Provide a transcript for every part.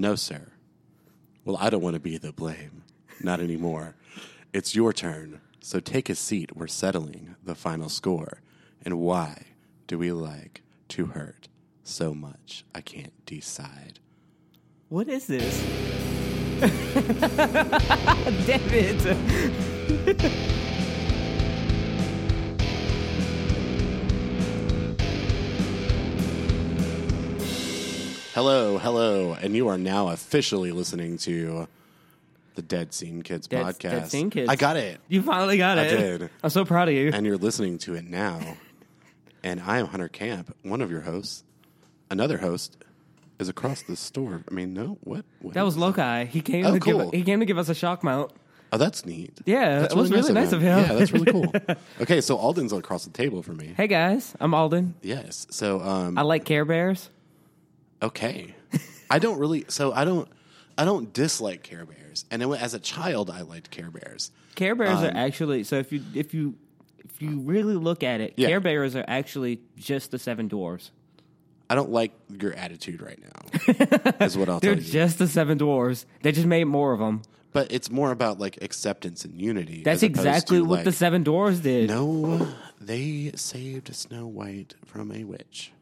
No, sir. Well, I don't want to be the blame. Not anymore. It's your turn. So take a seat. We're settling the final score. And why do we like to hurt so much? I can't decide. What is this? Damn it. Hello, hello. And you are now officially listening to the Dead Scene Kids Dead- podcast. Dead Scene Kids. I got it. You finally got it. I it. did. I'm so proud of you. And you're listening to it now. And I am Hunter Camp, one of your hosts. Another host is across the store. I mean, no, what? what that was Loki. He came Oh, to cool. give he came to give us a shock mount. Oh, that's neat. Yeah, it was really nice of him. Yeah, that's really cool. okay, so Alden's across the table from me. Hey guys, I'm Alden. Yes. So, um, I like Care Bears. Okay. I don't really. So I don't. I don't dislike Care Bears, and it, as a child, I liked Care Bears. Care Bears Um, are actually so if you if you if you really look at it, Yeah. Care Bears are actually just the seven dwarves. I don't like your attitude right now. is what I'll They're tell you. just the seven dwarves. They just made more of them. but it's more about like acceptance and unity. That's exactly to, what the seven dwarves did. No, they saved Snow White from a witch.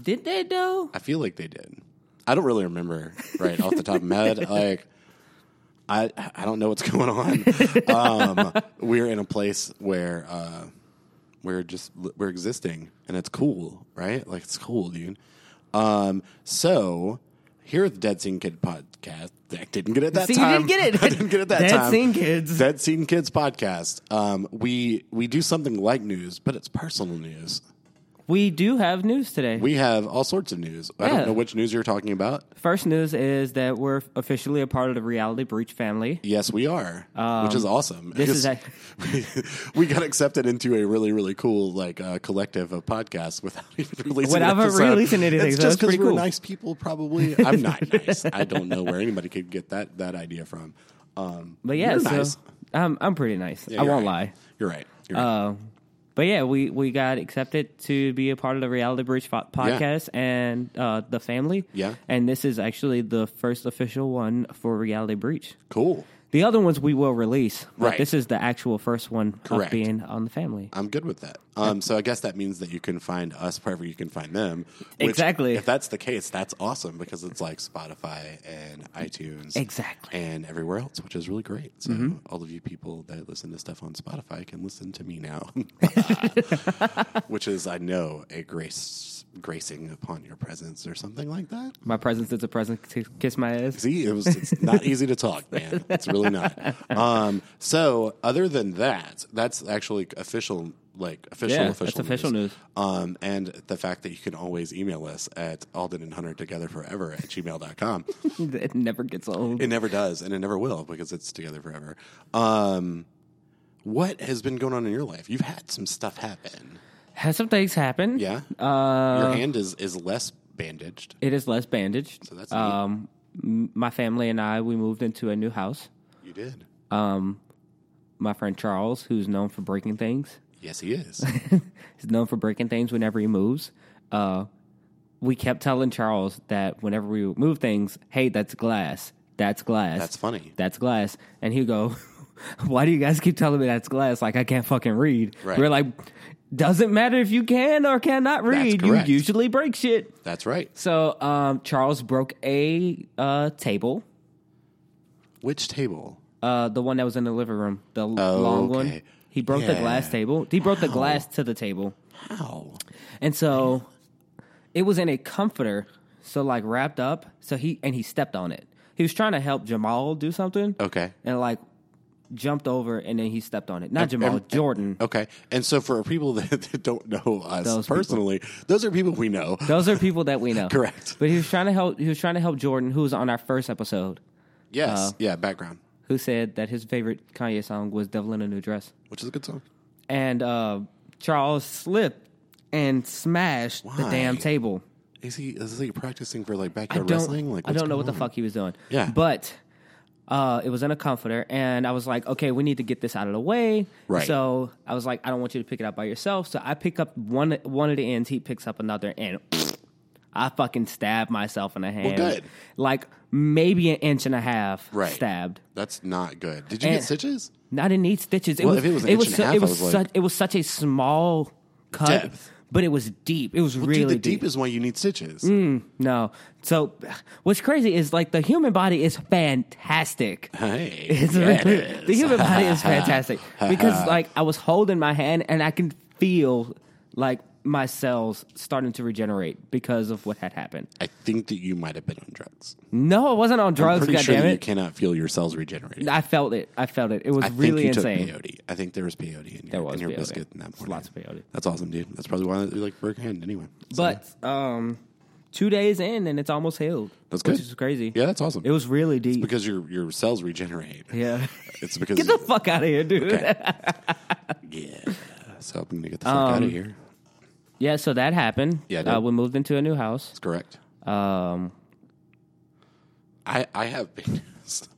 Did they though? I feel like they did. I don't really remember right off the top of my head. Like, I I don't know what's going on. Um, we're in a place where uh, we're just we're existing, and it's cool, right? Like it's cool, dude. Um, so here at the Dead Scene Kid podcast, I didn't get it that See, you time. didn't get it. I didn't get it that Dead time. Dead Scene Kids. Dead Scene Kids podcast. Um, we we do something like news, but it's personal news. We do have news today. We have all sorts of news. I Yeah. don't know which news you're talking about. First news is that we're officially a part of the Reality Breach family. Yes, we are, which is awesome. Um, this is Because we, got accepted into a really, really cool like uh, collective of podcasts without even releasing. Without an episode. releasing anything, It's so just that's pretty we're cool. nice people. Probably, I'm not nice. I don't know where anybody could get that that idea from. Um, But yeah, you're so nice. I'm I'm pretty nice. Yeah, I you're won't right. lie. You're right. You're right. Uh, but yeah, we, we got accepted to be a part of the Reality Breach fo- podcast and uh, the family. Yeah. And this is actually the first official one for Reality Breach. cool. The other ones we will release. But Right. This is the actual first one Correct. of being on the family. I'm good with that. Um, so I guess that means that you can find us wherever you can find them. which, Exactly. If that's the case, that's awesome because it's like Spotify and iTunes, Exactly. and everywhere else, which is really great. So all of you people that listen to stuff on Spotify can listen to me now, which is I know a grace gracing upon your presence or something like that. My presence is a present to kiss my ass. See, it was it's not easy to talk, man. It's really not. Um, so other than that, that's actually official, like official, Yeah, official, that's official news. Um, and the fact that you can always email us at Alden and Hunter together forever at gmail.com. it never gets old. it never does, and it never will because it's together forever. Um, what has been going on in your life? You've had some stuff happen. Has some things happen. Yeah. Uh, your hand is, is less bandaged. It is less bandaged. So that's neat. um, m- my family and I we moved into a new house. You did. Um, my friend Charles, who's known for breaking things, Yes, he is. He's known for breaking things whenever he moves. Uh, we kept telling Charles that whenever we would move things, hey, that's glass. That's glass. That's funny. That's glass. And he'd go, why do you guys keep telling me that's glass? Like, I can't fucking read. Right. We're like, doesn't matter if you can or cannot read. You usually break shit. That's right. So um, Charles broke a uh, table, Which table? uh, the one that was in the living room, the Oh, long one. He broke the glass table. He broke the glass to the table. How? And so it was in a comforter, so like wrapped up. So he and he stepped on it. He was trying to help Jamal do something, Okay. and like jumped over, and then he stepped on it. Not Jamal, and- Jordan. Okay. And so for people that, that don't know us Those people. personally, those are people we know. Those are people that we know. Correct. But he was trying to help. He was trying to help Jordan, who was on our first episode, Yes. Uh, yeah, background, who said that his favorite Kanye song was "Devil in a New Dress." which is a good song. And uh, Charles slipped and smashed the damn table. Is he is he practicing for like backyard wrestling? Like I don't know what going the fuck he was doing. Yeah. But uh, it was in a comforter, and I was like, okay, we need to get this out of the way. Right. So I was like, I don't want you to pick it up by yourself. So I pick up one one of the ends, he picks up another, and I fucking stabbed myself in the hand. good. Like maybe an inch and a half Right. stabbed. That's not good. Did you And- get stitches? I didn't need stitches. It Well, was if it was an it inch was and a half, it was was like- such it was such a small cut, Depth. But it was deep. It was Well, really Dude, the deep. deep is why you need stitches. Mm, no. So what's crazy is like the human body is fantastic. Hey, It's yes. really, the human body is fantastic because like I was holding my hand and I can feel like my cells starting to regenerate because of what had happened. I think that you might have been on drugs. No, I wasn't on I'm drugs. pretty God sure you cannot feel your cells regenerating. I felt it. I felt it. It was I think really you insane. took peyote. I think there was peyote in your, There was in your peyote. biscuit in that morning. Lots of peyote. That's awesome, dude. That's probably why you like broke your hand anyway. So, But um, two days in and it's almost healed. That's good. which is crazy. yeah, that's awesome. It was really deep. because your your cells regenerate. yeah. It's because Get the fuck out of here, dude. yeah. So I'm gonna get the fuck out Um, of here. Yeah. So that happened. Yeah, it Uh, we moved into a new house. That's correct. Um, I I have news.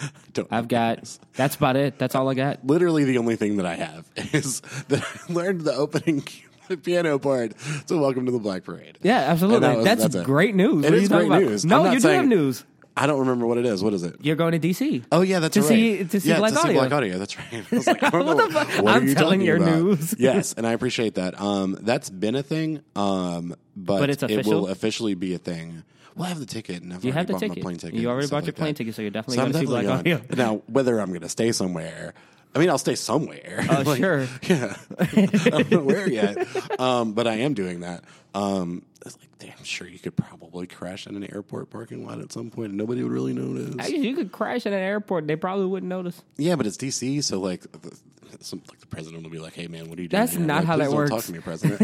I don't. I've have got. That's about it. That's all I got. literally the only thing that I have is that I learned the opening piano part. So welcome to the Black Parade. Yeah, absolutely. And that was- that's that's it. great news. It What are is talking great about? news. No, I'm not you do saying- have news. I don't remember what it is. What is it? You're going to DC. Oh yeah, that's To right. see- to see yeah, Black to see Audio. Black Audio. That's right. I was like, I don't know. What the fuck? What I'm you telling your about? news. yes, and I appreciate that. Um, that's been a thing. Um, but, But it's it will officially be a thing. Well, I have the ticket, and I've You already have the bought my ticket. plane ticket. You already bought your like plane that. ticket, so you're definitely So going to see Black definitely Audio. Now, whether I'm going to stay somewhere, I mean, I'll stay somewhere. Oh, sure. Yeah, I don't know where yet, um, but I am doing that. Um, it's like, damn, sure, you could probably crash in an airport parking lot at some point, and nobody would really notice. You could crash in an airport. They probably wouldn't notice. Yeah, but it's DC, so like, the, some, like the president will be like, "Hey, man, what are you doing?" That's here?" not Like, how "Please that don't works." Talk to me, president.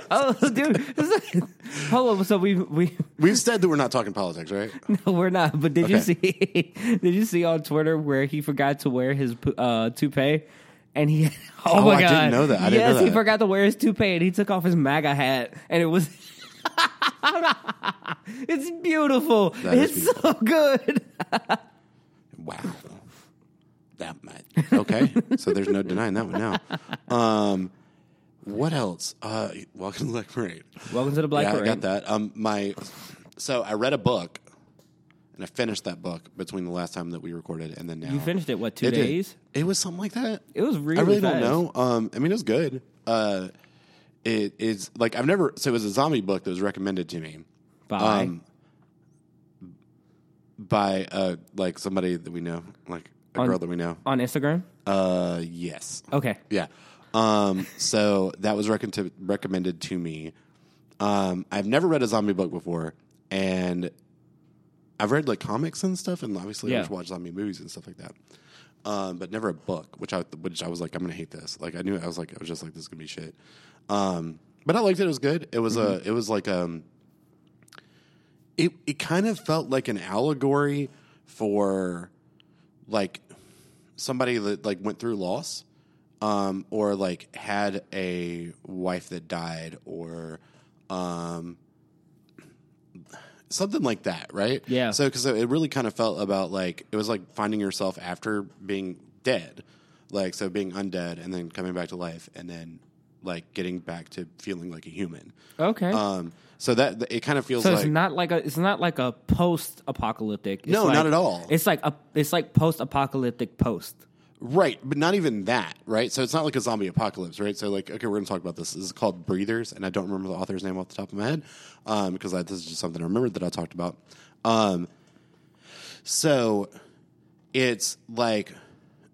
Oh, dude. Hold on. So we we We've said that we're not talking politics, right? no, we're not. But did you see? Did you see on Twitter where he forgot to wear his uh, toupee? And he, oh, Oh, my I god! didn't know that. I didn't yes, know he that. forgot to wear his toupee, and he took off his MAGA hat, and it was. it's beautiful. That is it's so good. Wow, that much. Okay, so there's no denying that one now. Um, what else? Uh, welcome to the Black Parade. Welcome to the Black yeah, Parade. I got that. Um, my so I read a book, and I finished that book between the last time that we recorded and then now. You finished it what two It did. days? It was something like that. It was really. I really fast. don't know. Um, I mean, it was good. Uh, it is like I've never. So it was a zombie book that was recommended to me Bye. um, by uh, like somebody that we know, like a On- girl that we know. on Instagram. Uh, yes, Okay. yeah. Um, so that was recon- recommended to me. Um, I've never read a zombie book before, and I've read like comics and stuff, and obviously Yeah. I've watched zombie movies and stuff like that. Um, but never a book, which I which I was like, I'm gonna hate this. Like I knew I was like, I was just like, this is gonna be shit. Um, but I liked it. It was good. It was a. It was like um. It it kind of felt like an allegory for, like, somebody that like went through loss, um, or like had a wife that died, or um, something like that, right? Yeah. So because it really kind of felt about like it was like finding yourself after being dead, like so being undead and then coming back to life and then like getting back to feeling like a human. Okay. Um, so that it kind of feels so like it's not like a it's not like a post apocalyptic. No, not at all. It's like a it's like post apocalyptic post. Right, but not even that, right? So it's not like a zombie apocalypse, right? So like, okay, we're going to talk about this. This is called Breathers, and I don't remember the author's name off the top of my head um, because I, this is just something I remembered that I talked about. Um, so it's like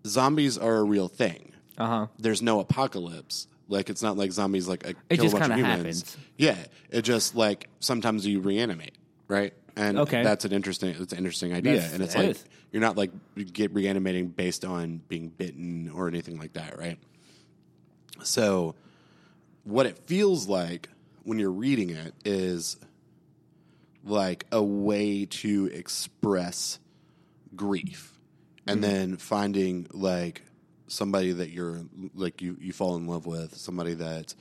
zombies are a real thing. Uh huh. There's no apocalypse. Like it's not like zombies like a, It kill a bunch of humans. happens. Yeah, it just like sometimes you reanimate, right? And Okay. that's an interesting. It's an interesting idea, That's- and it's like is. you're not like get reanimating based on being bitten or anything like that, right? So, what it feels like when you're reading it is like a way to express grief, and mm-hmm. then finding like somebody that you're like you you fall in love with, somebody that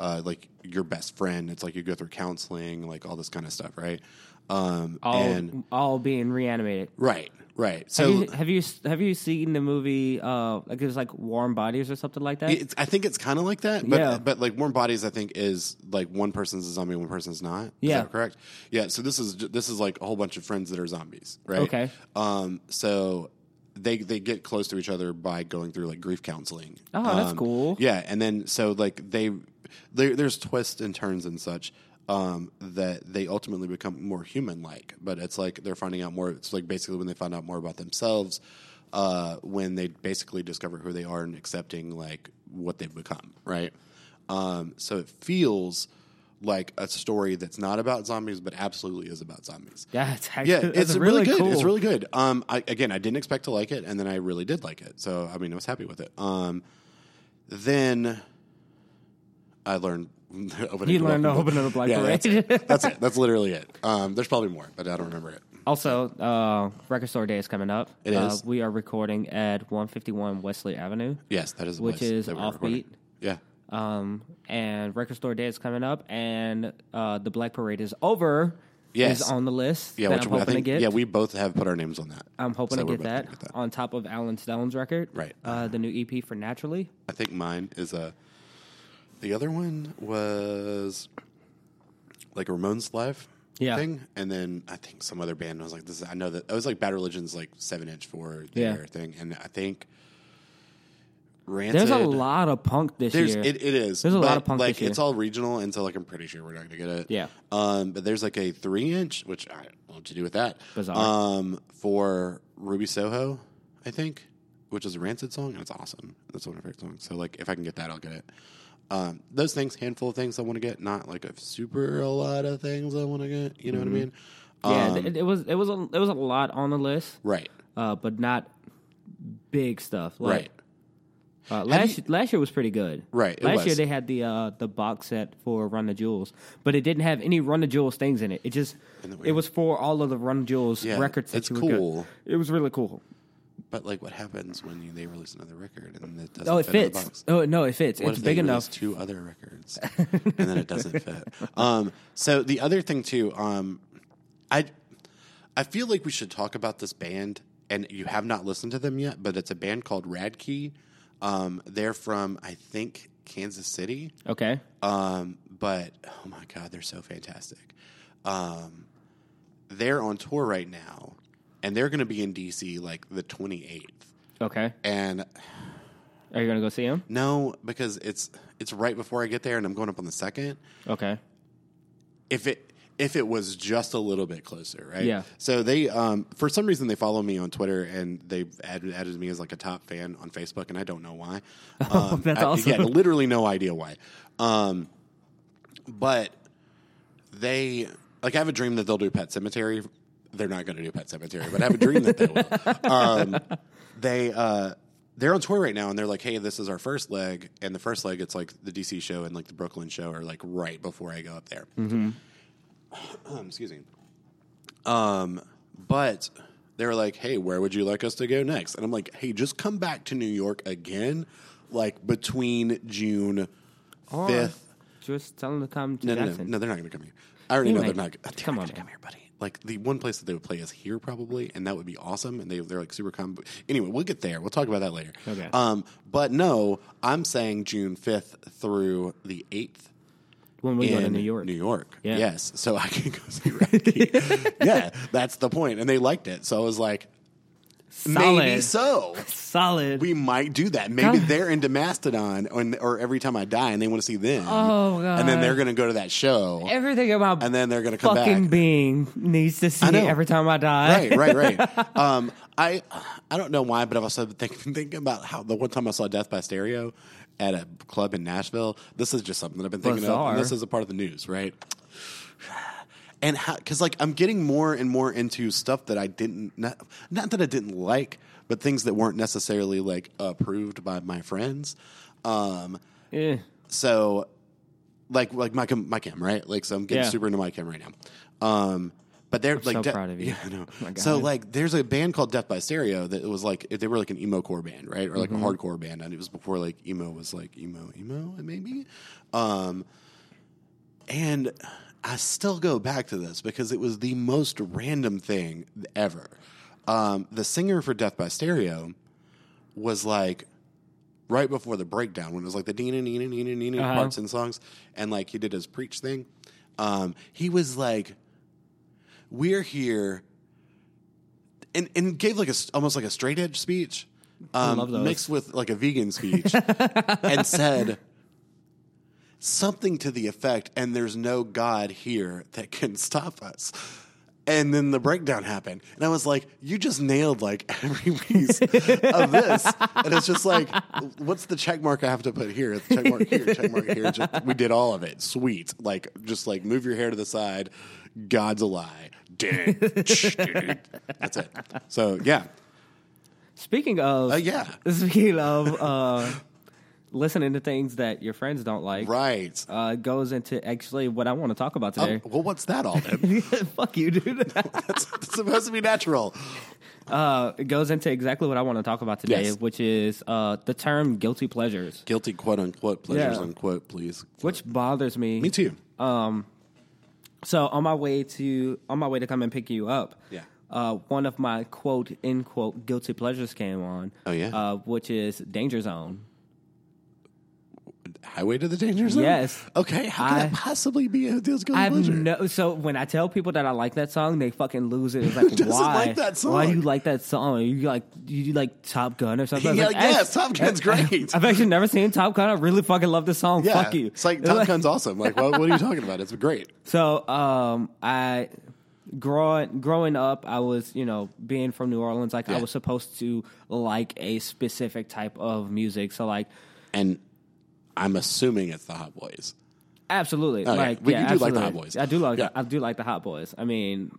uh, like your best friend. It's like you go through counseling, like all this kind of stuff, right? Um, All and all being reanimated. Right, Right. So have you have you have you seen the movie? Uh, like it was like Warm Bodies or something like that. it's, I think it's kind of like that, but Yeah. but like warm bodies, I think is like one person's a zombie, one person's not. Is Yeah. that correct? Yeah. So this is this is like a whole bunch of friends that are zombies, right? Okay. Um. So they they get close to each other by going through like grief counseling. Oh, that's Um, cool. Yeah, and then so like they, there there's twists and turns and such. Um, that they ultimately become more human like, but it's like they're finding out more. It's like basically when they find out more about themselves, uh, when they basically discover who they are and accepting like what they've become, right? Um, so it feels like a story that's not about zombies, but absolutely is about zombies. yeah, it's actually, Yeah, it's really, good. Cool. It's really good. Um, I, again, I didn't expect to like it, and then I really did like it. So, I mean, I was happy with it. Um, then I learned. opening You the learned Black to open the Black yeah, That's Parade. it. That's it. That's literally it. Um, there's probably more, but I don't remember it. Also, uh, Record Store Day is coming up. It uh, is. We are recording at 151 Wesley Avenue, Yes, that is the which place is that we're offbeat. recording. Yeah, Um, and Record Store Day is coming up, and uh, the Black Parade is over. Yes. is on the list. yeah. that Which I'm we- hoping I think. to get. Yeah, we both have put our names on that. I'm hoping So to we're get that, get that. on top of Alan Stone's record. Right. Uh, the new EP for Naturally. I think mine is a. The other one was like a Ramones live Yeah. thing, and then I think some other band was like this. Is, I know that it was like Bad Religion's like seven inch for Yeah. their thing, and I think Rancid. There's a lot of punk this There's year. it, it is. There's a lot of punk like this year. it's all regional, and so like I'm pretty sure we're not gonna get it. Yeah. Um, but there's like a three inch, which I don't know what to do with that. Bizarre. Um, for Ruby Soho, I think, which is a Rancid song, and it's awesome. That's one of my favorite songs. So like, if I can get that, I'll get it. Um, those things, handful of things I want to get, not like a super a lot of things I want to get. You know what I mean? yeah, Um, it, it was it was a, it was a lot on the list, right, uh, but not big stuff. Like, right. Uh, last last year was pretty good. Right, it Last was. year they had the uh, the box set for Run the Jewels, but it didn't have any Run the Jewels things in it. It just it was for all of the Run the Jewels Yeah, records. It's you cool. It was really cool. But like, what happens when you, they release another record and it doesn't Oh, it fit in the fits. box? Oh no, it fits. What it's if they big release enough. two other records and then it doesn't fit? Um, so the other thing too, um, I I feel like we should talk about this band, and you have not listened to them yet, but it's a band called Radkey. Um, they're from I think Kansas City, Okay. um, but oh my god, they're so fantastic. Um, they're on tour right now, and they're going to be in DC like the twenty eighth. Okay. And Are you gonna go see him? no, because it's it's right before I get there, and I'm going up on the second. Okay. If it if it was just a little bit closer, right? Yeah. So they, um, for some reason, they follow me on Twitter, and they've added, added me as like a top fan on Facebook, and I don't know why. Um, Oh, that's I- awesome. Yeah, literally no idea why. Um, but they like I have a dream that they'll do Pet Sematary. They're not going to do Pet Sematary, but I have a dream that they will. Um, they uh, they're on tour right now, and they're like, "Hey, this is our first leg." And the first leg, it's like the DC show and like the Brooklyn show are like right before I go up there. Um, excuse me. Um, but they were like, "Hey, where would you like us to go next?" And I'm like, "Hey, just come back to New York again, like between June fifth." Just tell them to come to No, no, no, no, they're not going to come here. I already know they're not. They're come not on, come here, buddy. Like the one place that they would play is here probably, and that would be awesome. And they they're like super calm. Anyway, we'll get there. We'll talk about that later. Okay. Um, but no, I'm saying June fifth through the eighth when we go to New York. New York. Yeah. Yes. So I can go see Radkey. yeah, that's the point. And they liked it. So I was like, maybe so. Solid. We might do that. Maybe God. they're into Mastodon or, or every time I die and they want to see them. Oh, God. And then they're going to go to that show. Everything about and then they're going to come fucking back. being needs to see every time I die. Right, right, right. um, I I don't know why, but I've also been thinking, thinking about how the one time I saw Death by Stereo at a club in Nashville. This is just something that I've been thinking of. Bizarre. And this is a part of the news, right? And how, because like I'm getting more and more into stuff that I didn't, not, not that I didn't like, but things that weren't necessarily like approved by my friends. Um, Yeah. so like like my my chem right like so i'm getting Yeah. super into my chem right now um but they're like so De- proud of you. yeah i know Oh so like there's a band called death by stereo that was like they were like an emo core band right or like Mm-hmm. a hardcore band and it was before like emo was like emo emo maybe um and i still go back to this because it was the most random thing ever um, the singer for Death by Stereo was like right before the breakdown when it was like the Dina Nina Nina Nina Uh-huh. parts and songs, and like he did his preach thing. Um, he was like, "We're here," and and gave like a almost like a straight edge speech, um, mixed with like a vegan speech, and said something to the effect, "And there's no God here that can stop us." And then the breakdown happened, and I was like, "You just nailed like every piece of this." And it's just like, "What's the check mark I have to put here? Check mark here, check mark here." Just, we did all of it. Sweet, like just like move your hair to the side. God's a lie. That's it. So yeah, Speaking of, uh, yeah, speaking of uh, listening to things that your friends don't like, right. uh, goes into actually what I want to talk about Oh, today. well, what's that all then? Fuck you, dude. That's, it's supposed to be natural. uh, it goes into exactly what I want to talk about today, Yes. which is uh, the term guilty pleasures, Guilty quote unquote pleasures Yeah. unquote. Please. which bothers me. Me too. Um, So on my way to on my way to come and pick you up, Yeah. uh, one of my quote end quote guilty pleasures came on. Oh, yeah? uh, which is Danger Zone. Highway to the danger zone. Yes. Okay. How can I- that possibly be a guilty I've pleasure? no so when I tell people that I like that song, they fucking lose it. It's like doesn't why? like that song? Why do you like that song? You like you like Top Gun or something? I Yeah, like, yes, "Eh, Top Gun's great. I've actually never seen Top Gun. I really fucking love this song. yeah. Fuck you. It's like Top Gun's awesome. Like, what, what are you talking about? It's great. So, um, I growing growing up, I was you know being from New Orleans, like I was supposed to like a specific type of music. So, like, And I'm assuming it's the Hot Boys. absolutely, yeah. like, But yeah, you do like the Hot. Boys. I do like Yeah. I do like the Hot Boys. I mean,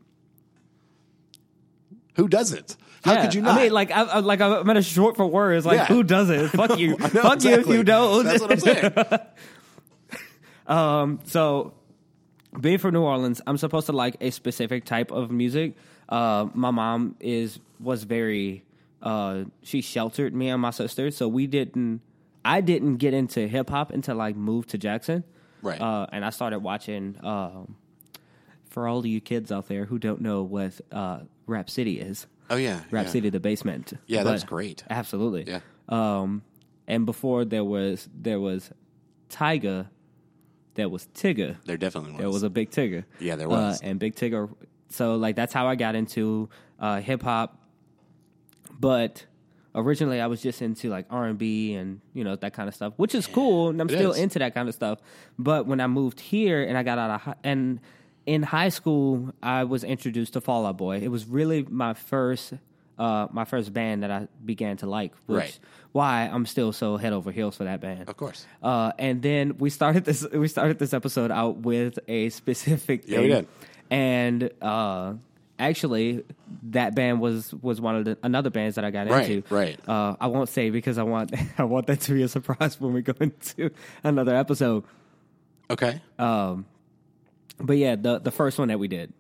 Who doesn't? How yeah, could you not? I mean, like, I, like I'm at a short for words. Like, Yeah. who doesn't? Fuck you. Know, Fuck you if you don't. That's what I'm saying. So, being from New Orleans, I'm supposed to like a specific type of music. Uh, my mom is was very uh, she sheltered me and my sister, so we didn't. I didn't get into hip hop until I moved to Jackson, Right. Uh, and I started watching. Um, for all of you kids out there who don't know what uh, Rap City is, oh yeah. Rap yeah. City, the basement. Yeah, that's great. Absolutely. Yeah. Um, and before there was there was Tyga, there was Tigger. There definitely was. There was a Big Tigger. Yeah, there was. Uh, and Big Tigger. So like that's how I got into uh, hip hop. But originally I was just into like R and B and you know that kind of stuff, which is cool, and I'm It still is. into that kind of stuff. But when I moved here and I got out of high, and in high school, I was introduced to Fall Out Boy. It was really my first. Uh, my first band that I began to like, which Right. why I'm still so head over heels for that band. Of course. Uh, and then we started this. We started this episode out with a specific. Yeah, we thing. did. And uh, actually, that band was was one of the another bands that I got Right, into. right. Uh, I won't say because I want I want that to be a surprise when we go into another episode. Okay. Um, But yeah, the the first one that we did.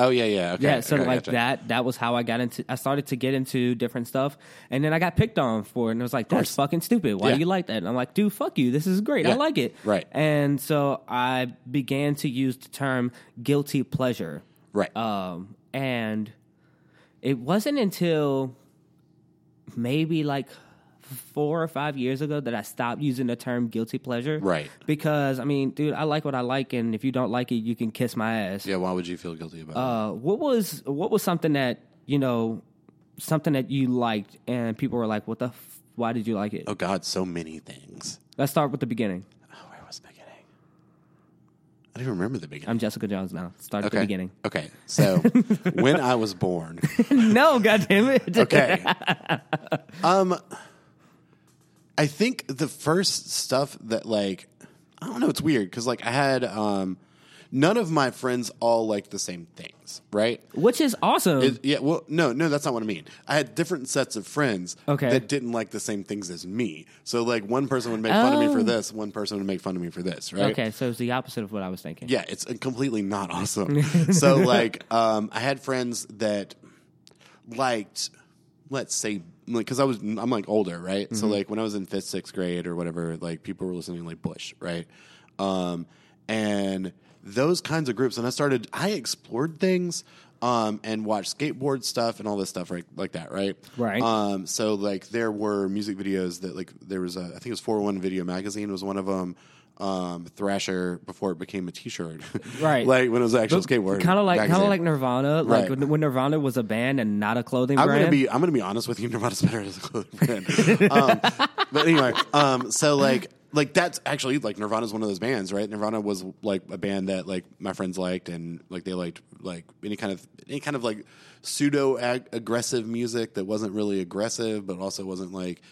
oh yeah, yeah. Okay. Yeah, so okay, like gotcha. that that was how I got into I started to get into different stuff and then I got picked on for it and it was like that's fucking stupid. Why Yeah. do you like that? And I'm like, dude, fuck you. This is great. I like it. Right. And so I began to use the term guilty pleasure. Right. Um and it wasn't until maybe like four or five years ago that I stopped using the term guilty pleasure. Right. Because I mean, dude, I like what I like and if you don't like it, you can kiss my ass. yeah. Why would you feel guilty about it? Uh, what was what was something that you know, something that you liked, and people were like, "What the? F- why did you like it?" Oh God, so many things. Let's start with the beginning. Oh, where was the beginning? I don't even remember the beginning. I'm Jessica Jones now. Start at okay. the beginning. Okay. So when I was born, no, goddamn it. okay. Um, I think the first stuff that like I don't know. It's weird because like I had um, none of my friends all like the same things, right? Which is awesome. It- yeah, well, no, no, that's not what I mean. I had different sets of friends Okay. that didn't like the same things as me. So, like, one person would make fun of me for Oh. this, one person would make fun of me for this, right? okay, so it's the opposite of what I was thinking. Yeah, it's completely not awesome. so, like, um, I had friends that liked, let's say, because I was, I'm like older, right? So, like, when I was in fifth, sixth grade or whatever, like, people were listening to like Bush, right? Um, and those kinds of groups, and I started, I explored things um, and watch skateboard stuff and all this stuff right like that, right? Right. Um, so like there were music videos that like there was a I think it was 401 Video Magazine was one of them. Um, Thrasher before it became a T-shirt, Right. like when it was an actual skateboard, Kind of like kind of like Nirvana, like Right. when, when Nirvana was a band and not a clothing I'm brand. gonna be I'm gonna be honest with you. Nirvana's better as a clothing brand. um, but anyway, um, so like like that's actually like Nirvana's one of those bands, right? Nirvana was like a band that like my friends liked, and like they liked like any kind of any kind of like pseudo ag- aggressive music that wasn't really aggressive, but also wasn't like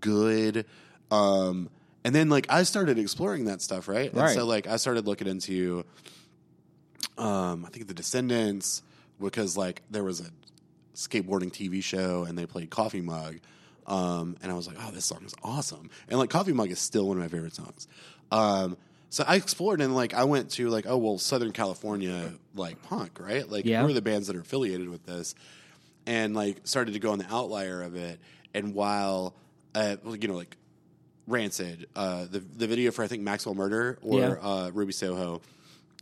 good. Um, and then like I started exploring that stuff, right? And Right. so like I started looking into um, I think the Descendents because like there was a skateboarding TV show and they played Coffee Mug, um, and I was like, oh, this song is awesome, and like Coffee Mug is still one of my favorite songs. Um, so I explored and like I went to like oh well Southern California like punk right like Yeah. who are the bands that are affiliated with this and like started to go on the outlier of it and while uh, you know like Rancid uh, the the video for I think Maxwell Murder or Yeah. uh, Ruby Soho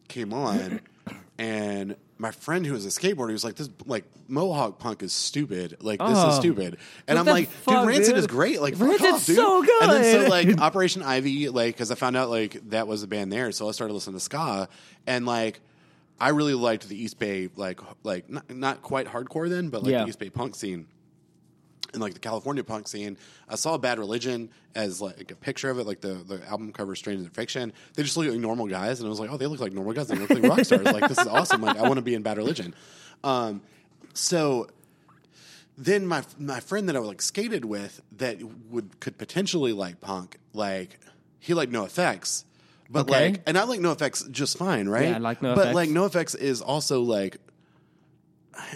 came on, and my friend who was a skateboarder was like, "This like Mohawk punk is stupid. Like this Oh. is stupid." And What I'm the like, fuck, "Dude, Rancid dude? is great. Like, fuck Rancid's off, dude." so good. And then so like Operation Ivy, like because I found out like that was a band there, so I started listening to ska, and like I really liked the East Bay, like like not not quite hardcore then, but like Yeah. the East Bay punk scene and like the California punk scene. I saw Bad Religion as like a picture of it, like the, the album cover Stranger Than Fiction. They just look like normal guys, and I was like, oh, they look like normal guys. They look like rock stars. like this is awesome. Like I want to be in Bad Religion. Um, so then my my friend that I like skated with that would could potentially like punk, like he liked NOFX. But Okay. like, and I like NOFX just fine, right? Yeah, I like No But Effects. like, NOFX is also like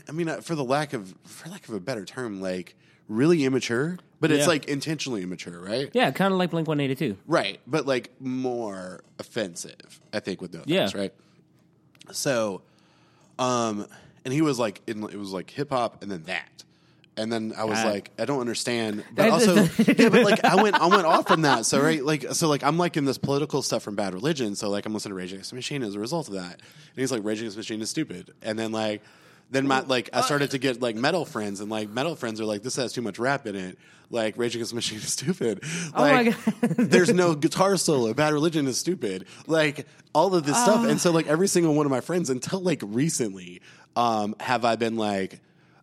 I mean, uh, for the lack of for lack of a better term, like really immature, but it's Yeah. like intentionally immature, right? yeah, kind of like Blink One Eighty Two. Right, but like more offensive, I think, with no Yeah. right? So, um, and he was like, in, it was like hip hop, and then that, and then I was like, I don't understand, but That- also, yeah, but like I went, I went off from that. So right, like, so like I'm liking this political stuff from Bad Religion. So like I'm listening to Rage Against the Machine as a result of that, and he's like, Rage Against the Machine is stupid, and then like. Then my like I started to get like metal friends and like metal friends are like this has too much rap in it like Rage Against the Machine is stupid. Oh my Like, God. there's no guitar solo. Bad Religion is stupid. Like all of this Ah. stuff. And so like every single one of my friends until like recently, um, have I been like,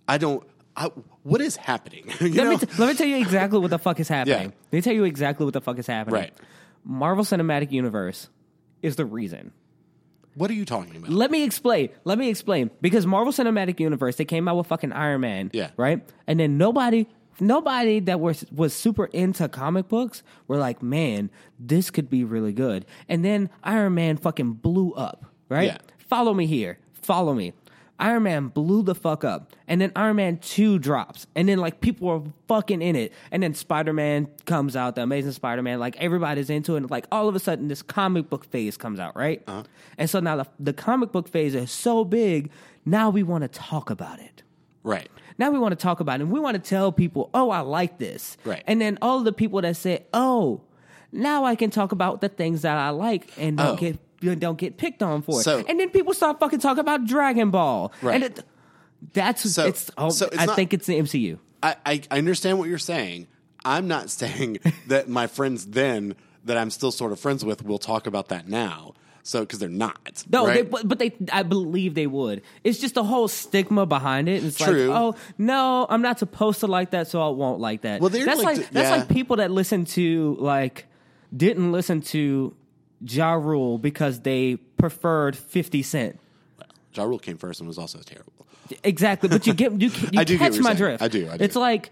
I don't. I, what is happening? you Let know? me, t- let me tell you exactly what the fuck is happening. Yeah. Let me tell you exactly what the fuck is happening. Right. Marvel Cinematic Universe is the reason. What are you talking about? Let me explain. Let me explain. Because Marvel Cinematic Universe, they came out with fucking Iron Man. Yeah. Right? And then nobody nobody that was was super into comic books were like, man, this could be really good. And then Iron Man fucking blew up. Right? Yeah. Follow me here. Follow me. Iron Man blew the fuck up. And then Iron Man 2 drops. And then like people are fucking in it. And then Spider Man comes out, the amazing Spider Man. Like everybody's into it. And like all of a sudden this comic book phase comes out, right? Uh-huh. And so now the, the comic book phase is so big. Now we want to talk about it. right. Now we want to talk about it. And we want to tell people, oh, I like this. Right. And then all the people that say, oh, now I can talk about the things that I like and don't Oh. get don't get picked on for it. So- and then people start fucking talking about Dragon Ball. Right. And it, that's So- it's. Oh, so it's I not- think it's the MCU. I, I, I understand what you're saying. I'm not saying that my friends then that I'm still sort of friends with will talk about that now. So because they're not. No, right? they, but, they, I believe they would. It's just the whole stigma behind it. It's True. like, oh no, I'm not supposed to like that, so I won't like that. Well, that's like like, that's yeah. like people that listen to like didn't listen to Ja Rule because they preferred Fifty Cent. Ja Rule came first and was also terrible. Exactly, but you get you, you I do catch my saying. drift. I do, I do. It's like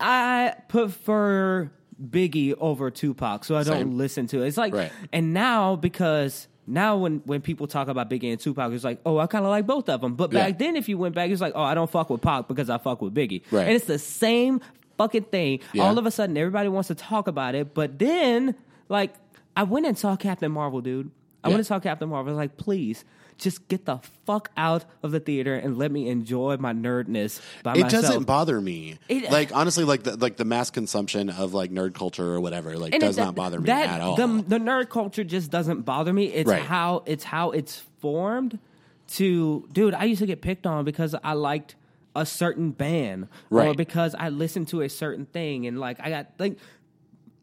I prefer Biggie over Tupac, so I don't Same. listen to it. It's like, Right. and now because now when when people talk about Biggie and Tupac, it's like, oh, I kind of like both of them. But back Yeah. then, if you went back, it's like, oh, I don't fuck with Pac because I fuck with Biggie, Right. and it's the same fucking thing. Yeah. All of a sudden, everybody wants to talk about it, but then like I went and saw Captain Marvel, dude. I Yeah. went and saw Captain Marvel. I was like, please. Just get the fuck out of the theater and let me enjoy my nerdness by It myself. doesn't bother me. It- like honestly, like the, like the mass consumption of like nerd culture or whatever, like does it- not bother me that, at all. The, the nerd culture just doesn't bother me. It's Right. how it's how it's formed to dude, I used to get picked on because I liked a certain band or because I listened to a certain thing and like I got like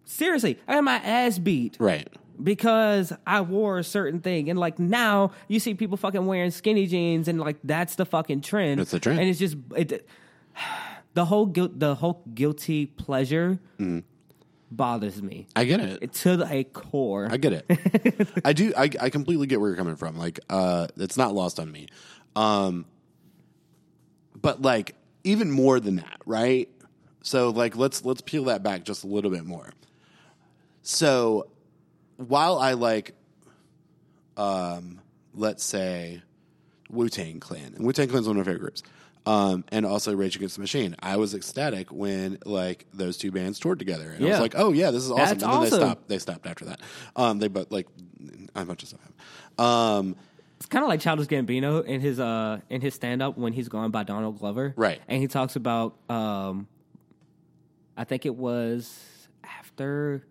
seriously, I got my ass beat Right. because I wore a certain thing. And like now you see people fucking wearing skinny jeans and like that's the fucking trend. It's the trend. And it's just it, the whole guilt the whole guilty pleasure Mm-hmm. bothers me. I get it. to the core. I get it. I do. I, I completely get where you're coming from. Like, uh, it's not lost on me. Um, but like even more than that, right? So like let's let's peel that back just a little bit more. So while I like, um, let's say Wu Tang Clan, and Wu Tang Clan is one of my favorite groups. Um, and also Rage Against the Machine. I was ecstatic when like those two bands toured together, and I Yeah. was like, "Oh yeah, this is awesome." That's and then awesome. they stopped. They stopped after that. Um, they both like a bunch of stuff. happened. Um, It's kind of like Childish Gambino in his uh in his stand up when he's gone by Donald Glover, Right. And he talks about um, I think it was after.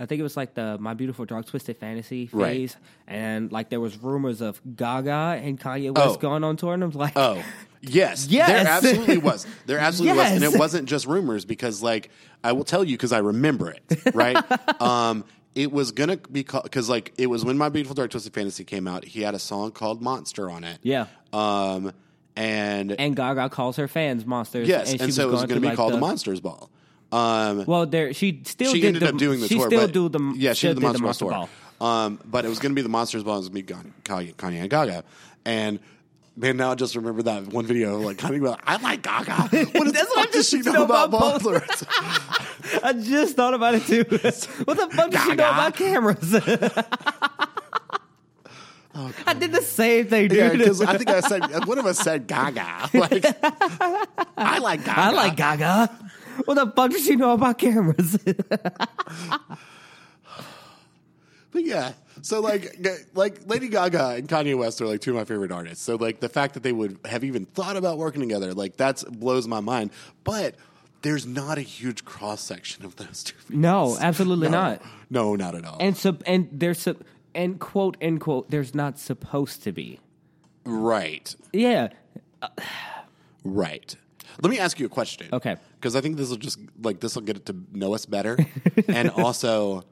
I think it was like the My Beautiful Dark Twisted Fantasy Right. phase, and like there was rumors of Gaga and Kanye West Oh. going on tour, and I'm like, Oh, yes. Yes. There absolutely was. There absolutely was. And it wasn't just rumors because, like, I will tell you because I remember it, right? um, it was going to be called, because, like, it was when My Beautiful Dark Twisted Fantasy came out. He had a song called Monster on it. yeah. Um, and, And Gaga calls her fans monsters. yes, and, and, so it was going going to be like, called the, the Monsters Ball. Um, Well, there she still she did ended the, up doing the she tour. still but, do the yeah, she did the Monster Ball tour. Um, but it was going to be the Monsters Ball. It was going to be Kanye, Kanye and Gaga, and man, now I just remember that one video like Kanye. Like, I like Gaga. What the That's what fuck does she know about ballers? I just thought about it too. what the fuck does she know about cameras? I did the same thing, dude. Oh, yeah, because I think I said one of us said Gaga. Like, I like Gaga. I like Gaga. What the fuck does she know about cameras? But yeah, so like, like Lady Gaga and Kanye West are like two of my favorite artists. So like the fact that they would have even thought about working together, like that blows my mind. But there's not a huge cross section of those two. no, absolutely No. not. No, not at all. And so, and there's sup- and quote end quote. There's not supposed to be. right, Yeah. right. Let me ask you a question. Okay. Because I think this will just like this will get it to know us better, and also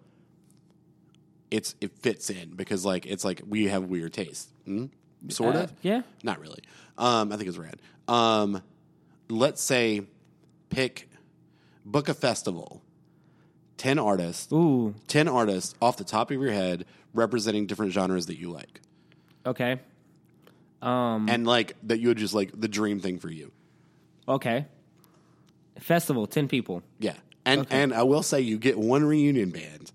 it's it fits in because like it's like we have weird taste, hmm? sort Uh, of. yeah. Not really. Um, I think it's rad. Um, let's say pick book a festival, ten artists, Ooh. ten artists off the top of your head representing different genres that you like, Okay. Um. and like that you would just like the dream thing for you. Okay. Festival. Ten people. Yeah, and and I will say you get one reunion band.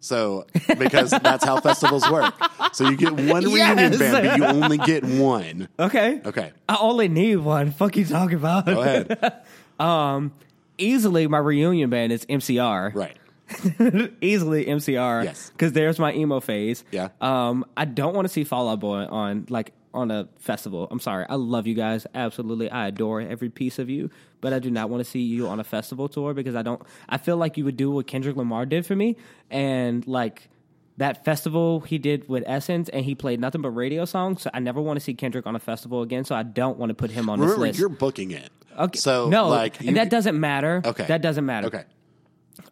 So because that's how festivals work. So you get one reunion band, but you only get one. Okay. Okay, I only need one. Fuck you talking about? go ahead. Easily, my reunion band is MCR. Right. Easily MCR. Yes. Because there's my emo phase. Yeah. Um, I don't want to see Fall Out Boy on like on a festival. I'm sorry. I love you guys. Absolutely. I adore every piece of you. But I do not want to see you on a festival tour because I don't I feel like you would do what Kendrick Lamar did for me. And like that festival he did with Essence and he played nothing but radio songs. So I never want to see Kendrick on a festival again. So I don't want to put him on Remember, this list. you're booking it. Okay. So no, like, you and that doesn't matter. Okay. that doesn't matter. Okay.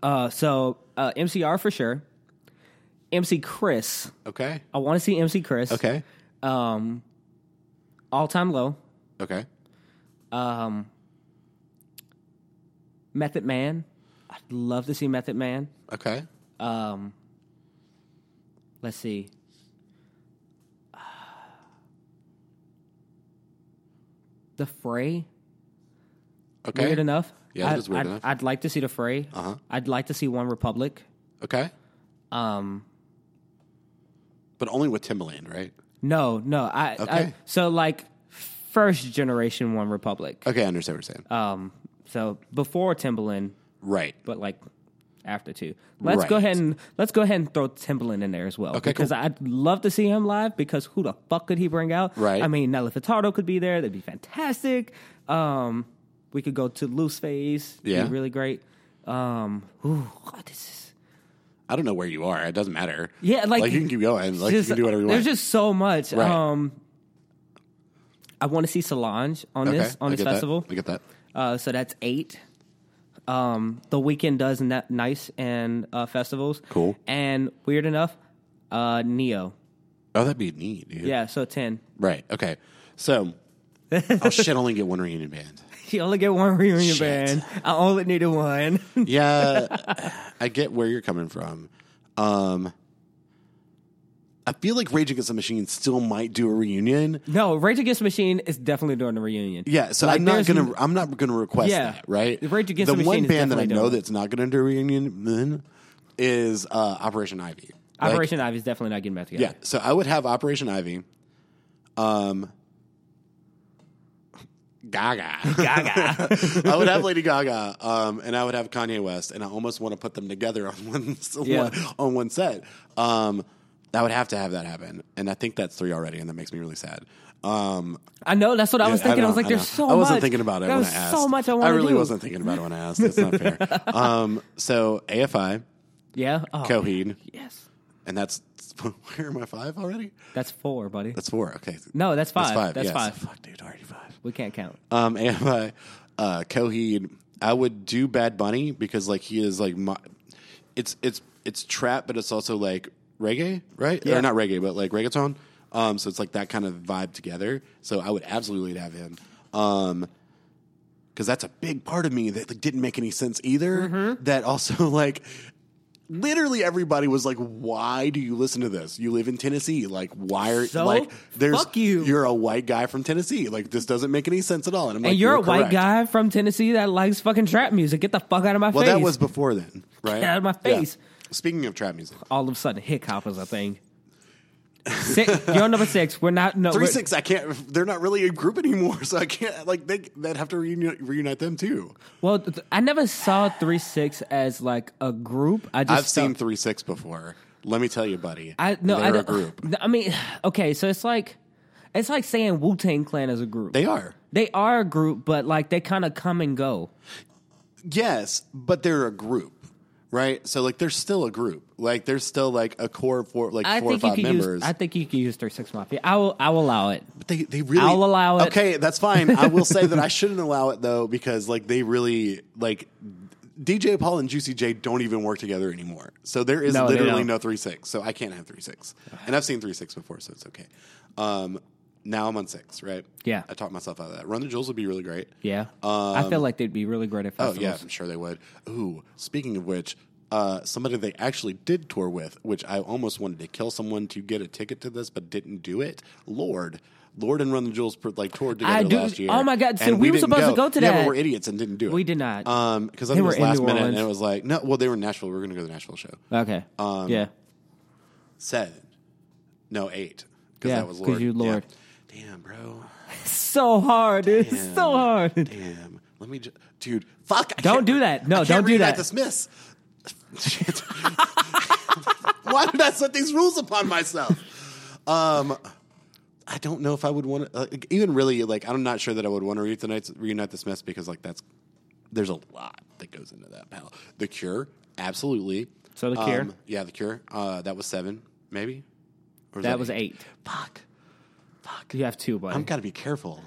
Uh, so uh, MCR for sure. MC Chris. Okay. I want to see MC Chris. Okay. Um, all time low. Okay. Um, Method Man. I'd love to see Method Man. Okay. Um, let's see. The Fray. Okay. Weird enough. Yeah, that I'd, weird I'd, enough. I'd like to see the Fray. Uh-huh. I'd like to see One Republic. Okay. Um, But only with Timbaland, right? No, no. I, I so like first generation One Republic. Okay, I understand what you're saying. Um, so before Timbaland, right. but like after two. Let's go ahead and let's go ahead and throw Timbaland in there as well. Okay, because cool. I'd love to see him live. Because who the fuck could he bring out? Right. I mean, Nelly Furtado could be there. That'd be fantastic. Um, we could go to Loose Phase. Yeah. be really great. Um, ooh, God, this is I don't know where you are. It doesn't matter. yeah, like, you can keep going. Like just- you can do whatever you want. There's just so much. Right. Um, I want to see Solange on this on I this get that. festival. I get that. Uh, so that's eight. Um, the Weeknd does na- nice and uh, festivals. Cool. And weird enough, uh, Ne-Yo. Oh, that'd be neat, dude. Yeah, so ten. Right. Okay. So, oh shit! Only get one reunion band. You only get one reunion Shit. band. I only needed one. Yeah, I get where you're coming from. Um, I feel like Rage Against the Machine still might do a reunion. no, Rage Against the Machine is definitely doing a reunion. Yeah, so Like, I'm not there's gonna. I'm not gonna request Yeah. that. Right. Rage Against the the one Machine is band that I definitely know doing it. that's not gonna do a reunion then is uh, Operation Ivy. Like, Operation Ivy is definitely not getting back together. Yeah. So I would have Operation Ivy. Um. Gaga. Gaga. I would have Lady Gaga, um, and I would have Kanye West, and I almost want to put them together on one, Yeah. one on one set. Um, I would have to have that happen, and I think that's three already, and that makes me really sad. Um, I know. That's what I was yeah, thinking. I, know, was like, know. "There's so I wasn't much." thinking about it There when I asked. so much I I want to really do. wasn't thinking about it when I asked. That's not fair. um, so AFI, Yeah. Oh, Coheed, Yes. And that's where am I five already? That's four, buddy. That's four. Okay, no, that's five. that's five. That's yes. five. Fuck, dude, already five. We can't count. Um, AFI, uh, Coheed. I would do Bad Bunny because like he is like my, it's it's it's trap, but it's also like reggae, right? Yeah. Or not reggae, but like reggaeton. Um, so it's like that kind of vibe together. So I would absolutely have him. Um, because that's a big part of me that like, didn't make any sense either. Mm-hmm. That also like literally everybody was like, "Why do you listen to this? You live in Tennessee. Like, why are So? like there's Fuck you. You're a white guy from Tennessee. Like, this doesn't make any sense at all." And I'm like, and you're, a white guy from Tennessee that likes fucking trap music. Get the fuck out of my Well, face. Well, that was before then, right? Get out of my Yeah. face. Speaking of trap music, all of a sudden hip hop is a thing. Six, you're number six. We're not no three six. I can't. They're not really a group anymore, so I can't. Like they, they'd have to reunite, reunite them too. Well, th- I never saw three six as like a group. I just I've seen three six before. Let me tell you, buddy. I no, they're I a group. I mean, okay, so it's like it's like saying Wu Tang Clan as a group. They are. They are a group, but like they kind of come and go. Yes, but they're a group, right? So like, they're still a group. Like, there's still like a core of four, like I four or think you five could members. use. I think you could use Three Six Mafia. I will. I will allow it. But they they really I'll allow it. Okay, that's fine. I will say that I shouldn't allow it though because like they really like DJ Paul and Juicy J don't even work together anymore. So there is No, literally no three six. So I can't have three six. And I've seen three six before, so it's okay. Um, now I'm on six, right? Yeah. I talked myself out of that. Run the Jewels would be really great. Yeah, I feel like they'd be really great at Oh festivals. yeah, I'm sure they would. Ooh, speaking of which, uh, somebody they actually did tour with, which I almost wanted to kill someone to get a ticket to this, but didn't do it. Lorde. Lorde and Run the Jewels per- like toured together I do- last year. oh my God, so and we were didn't supposed to go to Yeah, that. but we're idiots and didn't do it. We did not. Um, because I They think it were was in last New minute, Orleans. and it was like, no, well, they were in Nashville. We were going to go to the Nashville show. Okay. Um, yeah. Seven, no eight, because Yeah, that was 'cause Lorde. you Lorde. Yeah. Damn, bro. So hard, dude. It's Damn. so hard. Damn. Let me, ju- dude. Fuck. I Don't can't- do that. No, I can't don't do reunite that. The Smiths. Shit. Why did I set these rules upon myself? Um, I don't know if I would want to. Uh, even really, like, I'm not sure that I would want to reunite, reunite the Smiths because, like, that's there's a lot that goes into that, pal. The Cure, absolutely. So The Cure? Um, yeah, The Cure. Uh, that was seven, maybe. Or That was eight. Fuck. Fuck. You have two, buddy. I'm gotta be careful.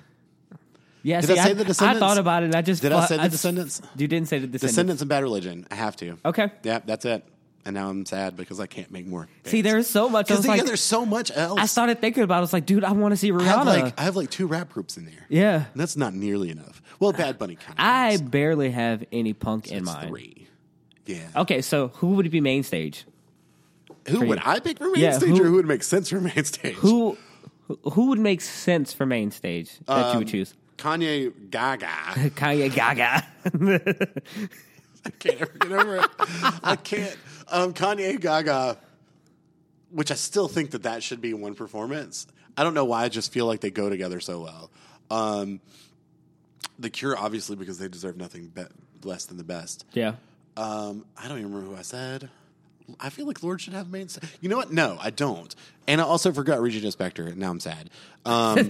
yeah, Did see, I say The Descendents? I thought about it. and I just Did I fu- say The just- Descendents? You didn't say the descendents. Descendents and Bad Religion. I have to. Okay. Yeah, that's it. And now I'm sad because I can't make more. See, there's so much. I was Because like, there's so much else. I started thinking about. it. I was like, dude, I want to see I have Rihanna. like I have like two rap groups in there. yeah, And that's not nearly enough. Well, Bad Bunny kind of. I barely have any punk in it's mind. three. Yeah. Okay, so who would be main stage? who would you. I pick for main Yeah, stage, who- or who would make sense for main stage? Who who would make sense for main stage that you would Um, choose? Kanye Gaga. Kanye Gaga. I can't ever get over it. I can't. Um, Kanye Gaga, which I still think that that should be one performance. I don't know why. I just feel like they go together so well. Um, the Cure, obviously, because they deserve nothing be- less than the best. yeah. Um, I don't even remember who I said. I feel like Lorde should have main. You know what? No, I don't. And I also forgot Regina Spektor. and Now I'm sad. Um,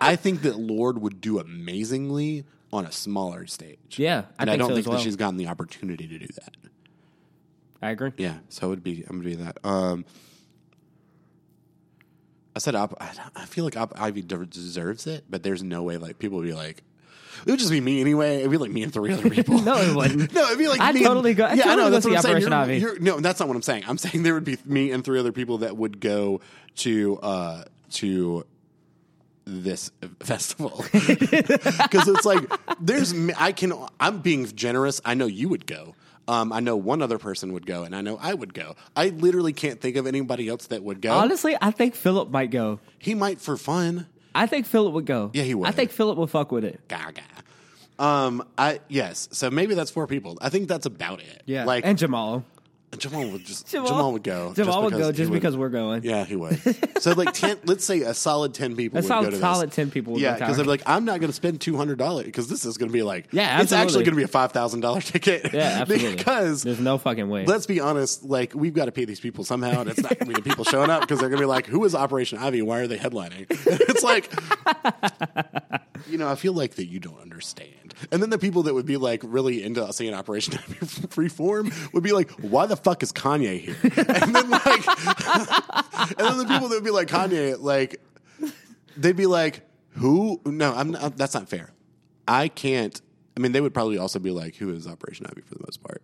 I think that Lorde would do amazingly on a smaller stage. Yeah, I and I think don't so think as that well. she's gotten the opportunity to do that. I agree. Yeah, so it would be I'm gonna do that. Um, I said Op, I, I feel like Op Ivy de- deserves it, but there's no way like people would be like. It would just be me anyway. It'd be like me and three other people. No, it wouldn't. no, it'd be like I'd me and- totally go- I'd yeah, I know. That's what I'm saying. You're- you're- no, that's not what I'm saying. I'm saying there would be me and three other people that would go to uh to this festival because it's like there's I can I'm being generous. I know you would go. Um, I know one other person would go, and I know I would go. I literally can't think of anybody else that would go. Honestly, I think Philip might go. he might for fun. I think Philip would go. Yeah, he would. I think Philip would fuck with it. Gaga. Um, I yes. So maybe that's four people. I think that's about it. Yeah, like and Jamal. Jamal would just Jamal, Jamal, would go. Jamal would go just would- because we're going. Yeah, he would. so like ten, let's say a solid ten people. A would solid- go to solid this. 10 people would Yeah, because they're like, I'm not going to spend two hundred dollars because this is going to be like, Yeah, it's actually going to be a five thousand dollar ticket. Yeah, absolutely. because There's no fucking way. let's be honest, like we've got to pay these people somehow, and it's not going to be the people showing up because they're going to be like, who is Operation Ivy? Why are they headlining? it's like, you know, I feel like that you don't understand. And then the people that would be like really into uh, seeing Operation Ivy freeform would be like, why the fuck is Kanye here? And then like, and then the people that would be like Kanye, like, they'd be like, who? No, I'm not, that's not fair. I can't. I mean, they would probably also be like, who is Operation Ivy for the most part?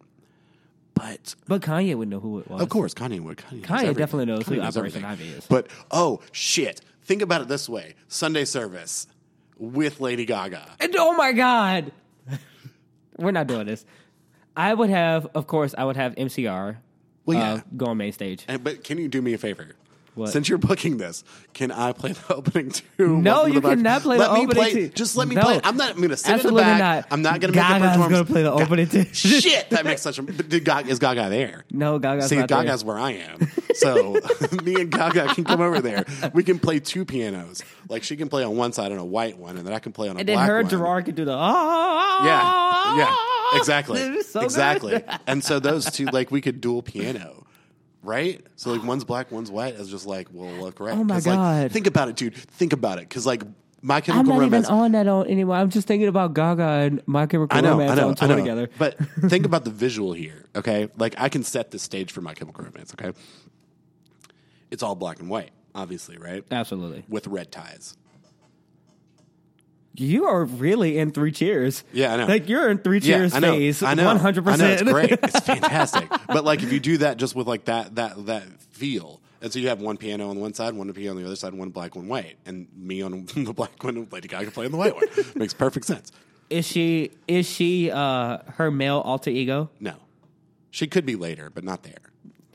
But but Kanye would know who it was. of course, Kanye would. Kanye, Kanye definitely knows who Kanye knows Operation everything. Ivy is. But oh shit! Think about it this way: Sunday service with Lady Gaga. And oh my god, we're not doing this. I would have, of course, I would have MCR. Well, uh, yeah. go on main stage. And, but can you do me a favor? What? Since you're booking this, can I play the opening too? No, you cannot play Let the me opening play- too. Just let me No. play. it. I'm not. I'm going to sit Absolutely in the back. not. I'm not going to make Gaga's performance. gonna play the Ga- opening too. Shit, that makes such a. Did Gaga, is Gaga there? No, Gaga's See, not there. Gaga's where I am. So me and Gaga can come over there. We can play two pianos. Like she can play on one side on a white one, and then I can play on a And then black her one. and Gerard could do the ah. Yeah, yeah, exactly, Dude, it's so good. exactly. and so those two, like, we could dual piano, right? So like, one's black, one's white. It's just like, well, look, right? Oh my 'Cause, like, God. think about it, dude. Think about it, because like, My Chemical Romance. I'm Chemical not even Romance. on that on anymore. I'm just thinking about Gaga and My Chemical I know, Romance I know, on I tour know. together. But think about the visual here, okay? Like I can set the stage for My Chemical Romance, okay? It's all black and white, obviously, right? Absolutely. With red ties. You are really in three cheers. Yeah, I know. Like you're in three cheers I know. phase. I know. One hundred I know. It's great. It's fantastic. but like if you do that just with like that that that feel, and so you have one piano on one side, one piano on the other side, one black, one white, and me on the black one, and Lady Gaga play on the white one. Makes perfect sense. Is she is she uh her male alter ego? No, she could be later, but not there.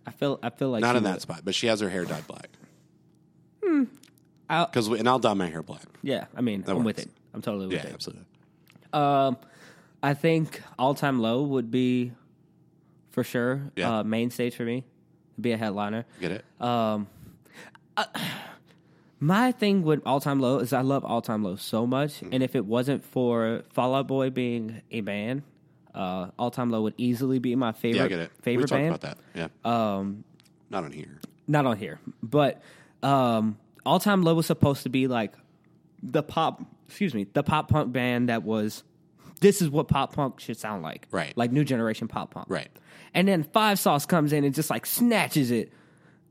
I feel I feel like Not she in that spot. But she has her hair dyed black. I'll- Because and I'll dye my hair black. Yeah, I mean, I'm with it. I'm totally with you. Yeah, it. absolutely. Um, I think all time low would be for sure Yeah. uh, main stage for me. Be a headliner. Get it? My thing with all time low is I love all time low so much, Mm-hmm. and if it wasn't for Fall Out Boy being a band, uh, all time low would easily be my favorite yeah, I get it. favorite we band. about that. Yeah. Um, not on here. Not on here, but um, all time low was supposed to be like the pop. Excuse me, the pop punk band that was. This is what pop punk should sound like, Right. Like new generation pop punk, Right. And then Five Sauce comes in and just like snatches it,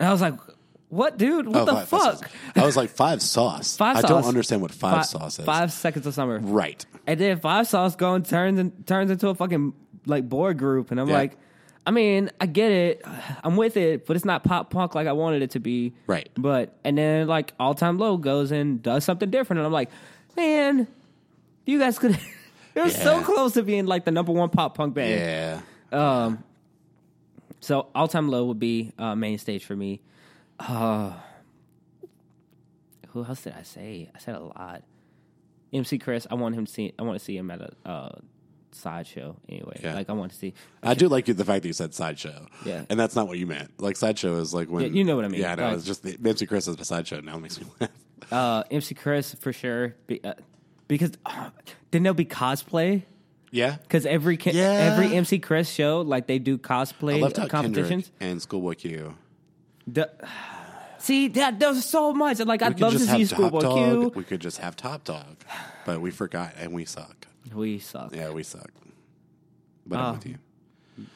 and I was like, "What, dude? What Oh, the five- five fuck?" I was like five sauce. Five I sauce. don't understand what five Fi- sauce is. Five seconds of summer, Right. and then Five Sauce going turns and turns into a fucking like boy group, and I'm Yeah. like, I mean, I get it, I'm with it, but it's not pop punk like I wanted it to be, Right. But and then like All Time Low goes and does something different, and I'm like, man, you guys could. it was so close to being like the number one pop punk band. Yeah. So All Time Low would be uh, main stage for me. Uh, who else did I say? I said a lot. MC Chris, I want him to see. I want to see him at a uh, sideshow anyway. Yeah. Like I want to see. I do like the fact that you said sideshow. Yeah. And that's not what you meant. Like sideshow is like when Yeah, you know what I mean. Yeah, I know. Like- it's just the MC Chris is a sideshow now it makes me laugh. Uh, MC Chris for sure. Be, uh, because uh, then there'll be cosplay. Yeah. Because every ca- Yeah. every MC Chris show, like they do I cosplay competitions. And Schoolboy Q. The- see, that there's so much. Like We I'd could love to just see have Top Schoolboy Dog. Q. We could just have Top Dawg. But we forgot and we suck. We suck. Yeah, we suck. But Oh. I'm with you.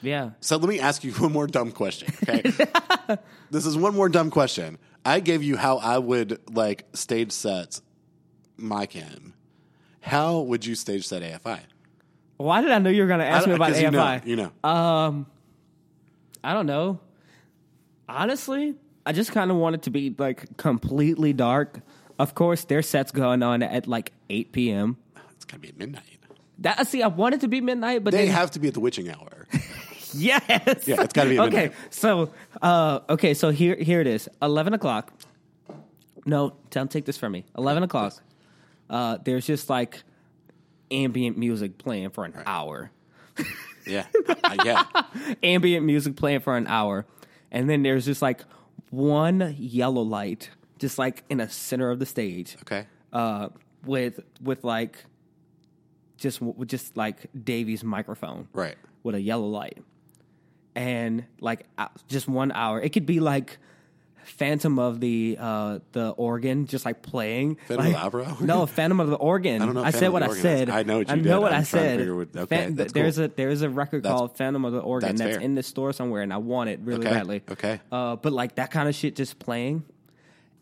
Yeah. So let me ask you one more dumb question, okay? this is one more dumb question. I gave you how I would like stage set My Chem. How would you stage set AFI? Why did I know you were going to ask me about 'cause you know, AFI? you know. Um, I don't know. Honestly, I just kind of want it to be like completely dark. Of course, their sets going on at like 8 p.m. It's gotta be at midnight. That see, I want it to be midnight, but They then, have to be at the witching hour. yes, Yeah, it's gotta be at okay. midnight. So, uh, okay, so here, here it is, 11 o'clock. No, don't take this from me. 11 o'clock. Uh, there's just like ambient music playing for an hour. yeah, Uh, yeah. ambient music playing for an hour, and then there's just like one yellow light, just like in the center of the stage, Okay. uh, with with like just with just like Davey's microphone, Right. with a yellow light, and like uh, just one hour. It could be like. Phantom of the uh, the organ, just like playing. Phantom like, of the Opera? No, Phantom of the organ. I don't know I Phantom said what I said. I know what you I know did. what I'm I said. what- okay, Phan- that's there's a there's a record That's- called Phantom of the Organ that's that's, in the store somewhere, and I want it really Okay, badly. okay. Uh, but like that kind of shit just playing,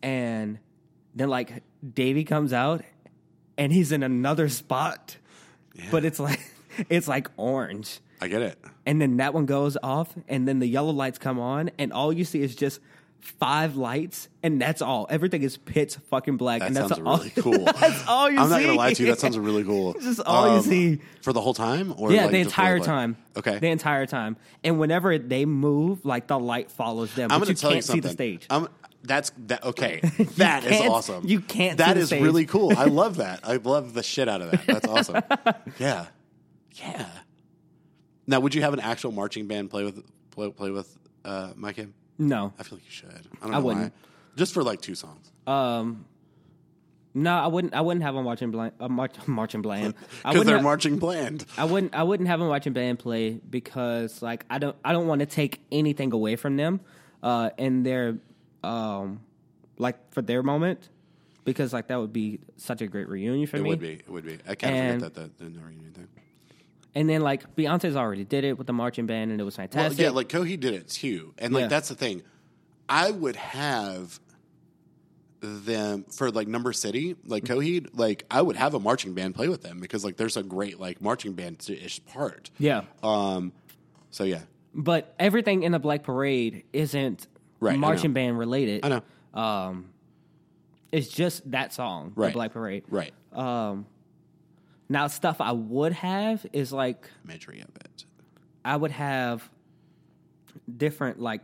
and then like Davey comes out, and he's in another spot, but it's like it's like orange, I get it. and then that one goes off, and then the yellow lights come on, and all you see is just. Five lights, and that's all. Everything is pitch fucking black, That and that's sounds all. really cool. that's all you see. I'm see. not gonna lie to you. That sounds really cool. Um, Just all you see. for the whole time, or Yeah, like, the entire time. Okay. the entire time. And whenever they move, like the light follows them. I'm but going you tell you can't see something. the stage. I'm, that's that. Okay, that is awesome. you can't see the is really cool. I love that. I love the shit out of that. That's awesome. yeah, yeah. Now, would you have an actual marching band play with play, play with uh, my kid? no, I feel like you should. I don't I wouldn't. why. Just for like two songs. um, no, I wouldn't. I wouldn't have them watching bland, uh, march, marching bland. Because they're ha- marching bland. I wouldn't. I wouldn't have them watching band play because, like, I don't. I don't want to take anything away from them, uh, in their, um, like for their moment, because like that would be such a great reunion for It me. It would be. It would be. I kind And- of forget that that the reunion thing. And then like Beyonce's already did it with the marching band, and it was Well, fantastic. yeah, like Coheed did it too, and like Yeah. that's the thing. I would have them for like Number City, like Mm-hmm. Coheed, like I would have a marching band play with them because like there's a great like marching band ish part. yeah. Um. So yeah, But everything in the Black Parade isn't Right, marching band related. I know. Um, it's just that song, Right. the Black Parade. Right. Um, now stuff I would have is like Imagery of it. I would have different like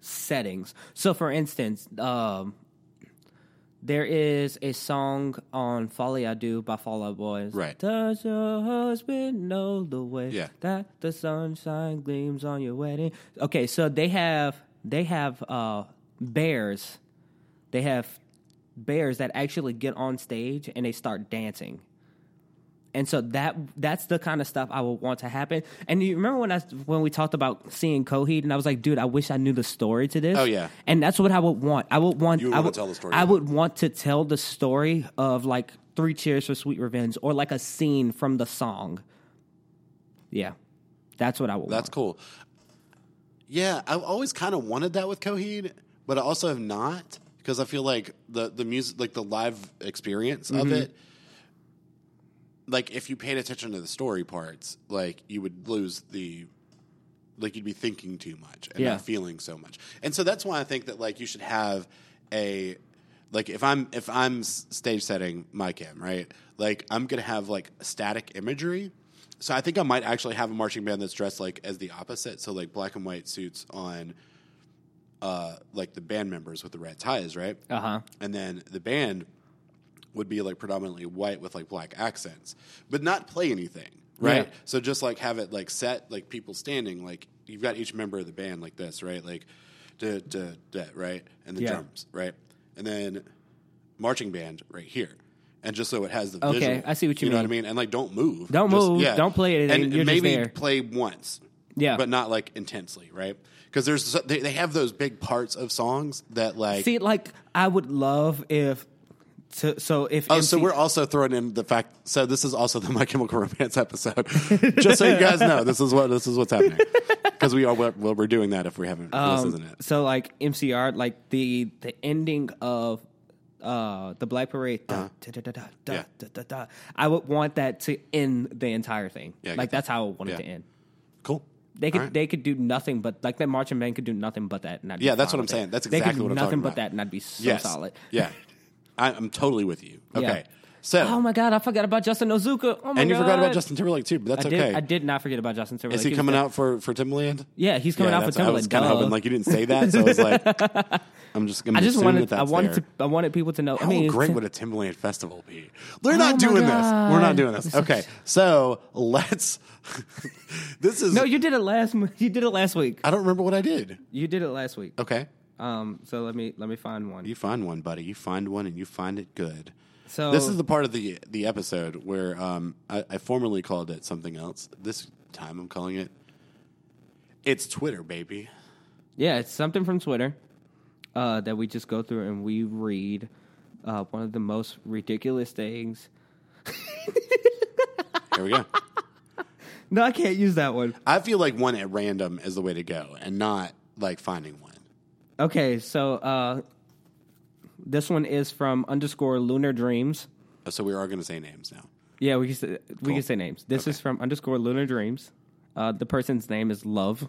settings. So, for instance, um, there is a song on "Folie à Deux" by Fall Out Boys. Right. Does your husband know the way Yeah. that the sunshine gleams on your wedding? Okay, so they have they have uh, bears. They have bears that actually get on stage and they start dancing. And so that that's the kind of stuff I would want to happen. And you remember when I when we talked about seeing Coheed, and I was like, dude, I wish I knew the story to this. Oh, yeah. and that's what I would want. I would want. You would I would tell the story I would want to tell the story of like Three Cheers for Sweet Revenge, or like a scene from the song. Yeah, that's what I would. That's want. cool. Yeah, I've always kind of wanted that with Coheed, but I also have not because I feel like the the music, like the live experience Mm-hmm. of it, like if you paid attention to the story parts, like you would lose the, like you'd be thinking too much and Yeah. not feeling so much, and so that's why I think that like you should have a. Like if I'm if I'm stage setting My Chem right, like I'm gonna have like static imagery, so I think I might actually have a marching band that's dressed like as the opposite. So like black and white suits on uh like the band members with the red ties, right? Uh huh. And then the band would be like predominantly white with like black accents, but not play anything, right? Yeah. So just like have it like set like people standing like you've got each member of the band like this, right? Like da da da, right? And the Yeah. drums, right? And then marching band right here. And just so it has the Okay, visual, I see what you you mean. know what I mean. And like, don't move, Don't Just- move, don't play anything, and maybe play once, Yeah. but not like intensely, right? Because there's they, they have those big parts of songs that like See, like I would love if So, so if Oh, so we're also throwing in the fact. So this is also the My Chemical Romance episode. Just so you guys know, this is what this is what's happening because we are well, we're doing that if we haven't. if this isn't it. so like MCR, like the the ending of uh the Black Parade. da, da, da, da, da. Da, da, da. I would want that to end the entire thing. Yeah, like that's how I want Yeah. it to end. Cool. They could right. they could do nothing but like that marching band could do nothing but that. And I'd be Yeah, that's what I'm saying. it. That's They could exactly do what I'm talking about. nothing but that, and I'd be so yes. solid. Yeah, I'm totally with you. Yeah. Okay, so Oh my god, I forgot about Justin Ozuka. Oh my god. and you god. forgot about Justin Timberlake too, but that's I did. okay. I did not forget about Justin Timberlake. Is he was coming out for for Timbaland? Yeah, he's coming Yeah, out for that's- I Timbaland. was kind of hoping like you didn't say that, so I was like, I'm just. I'm I just assuming wanted. That I wanted there. to. I wanted people to know. How I mean, great Tim- would a Timbaland festival be? They're Oh not my doing this. We're not doing this. Okay, so let's. this is. No, you did it last. m- You did it last week. I don't remember what I did. You did it last week. Okay, Um. So let me let me find one. you find one, buddy. You find one, and you find it good. So This is the part of the the episode where um, I, I formerly called it something else. This time I'm calling it. It's Twitter, baby. yeah, it's something from Twitter uh, that we just go through and we read. Uh, one of the most ridiculous things. Here we go. No, I can't use that one. I feel like one at random is the way to go, and not like finding one. Okay, so uh, this one is from underscore Lunar Dreams. So we are going to say names now. Yeah, we can say, we Cool. can say names. This Okay. is from underscore Lunar Dreams. Uh, the person's name is Love.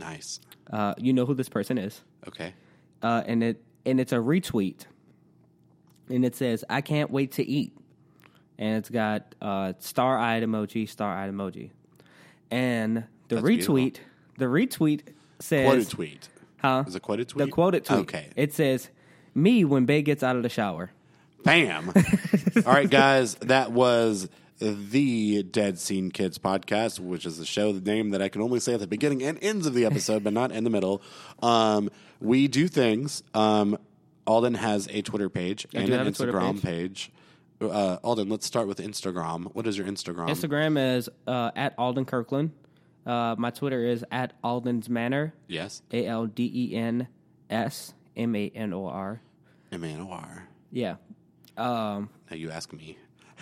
Nice. Uh, you know who this person is, Okay. uh, and it and it's a retweet, and it says, "I can't wait to eat," and it's got uh, star eyed emoji, star eyed emoji, and the That's retweet, the retweet says, "What a tweet. "Huh?" Is it quoted tweet? The quoted tweet. Okay. It says, "Me when Bay gets out of the shower." Bam. All right, guys, that was the Dead Scene Kids podcast, which is the show, the name that I can only say at the beginning and ends of the episode, but not in the middle. Um, we do things. Um, Alden has a Twitter page I and do an have a Twitter Instagram page. Uh, Alden, let's start with Instagram. What is your Instagram? Instagram is uh, at Alden Kirkland. Uh, my Twitter is at Alden's Manor. Yes, A L D E N S M A N O R. M A N O R. Yeah. Um, Now you ask me.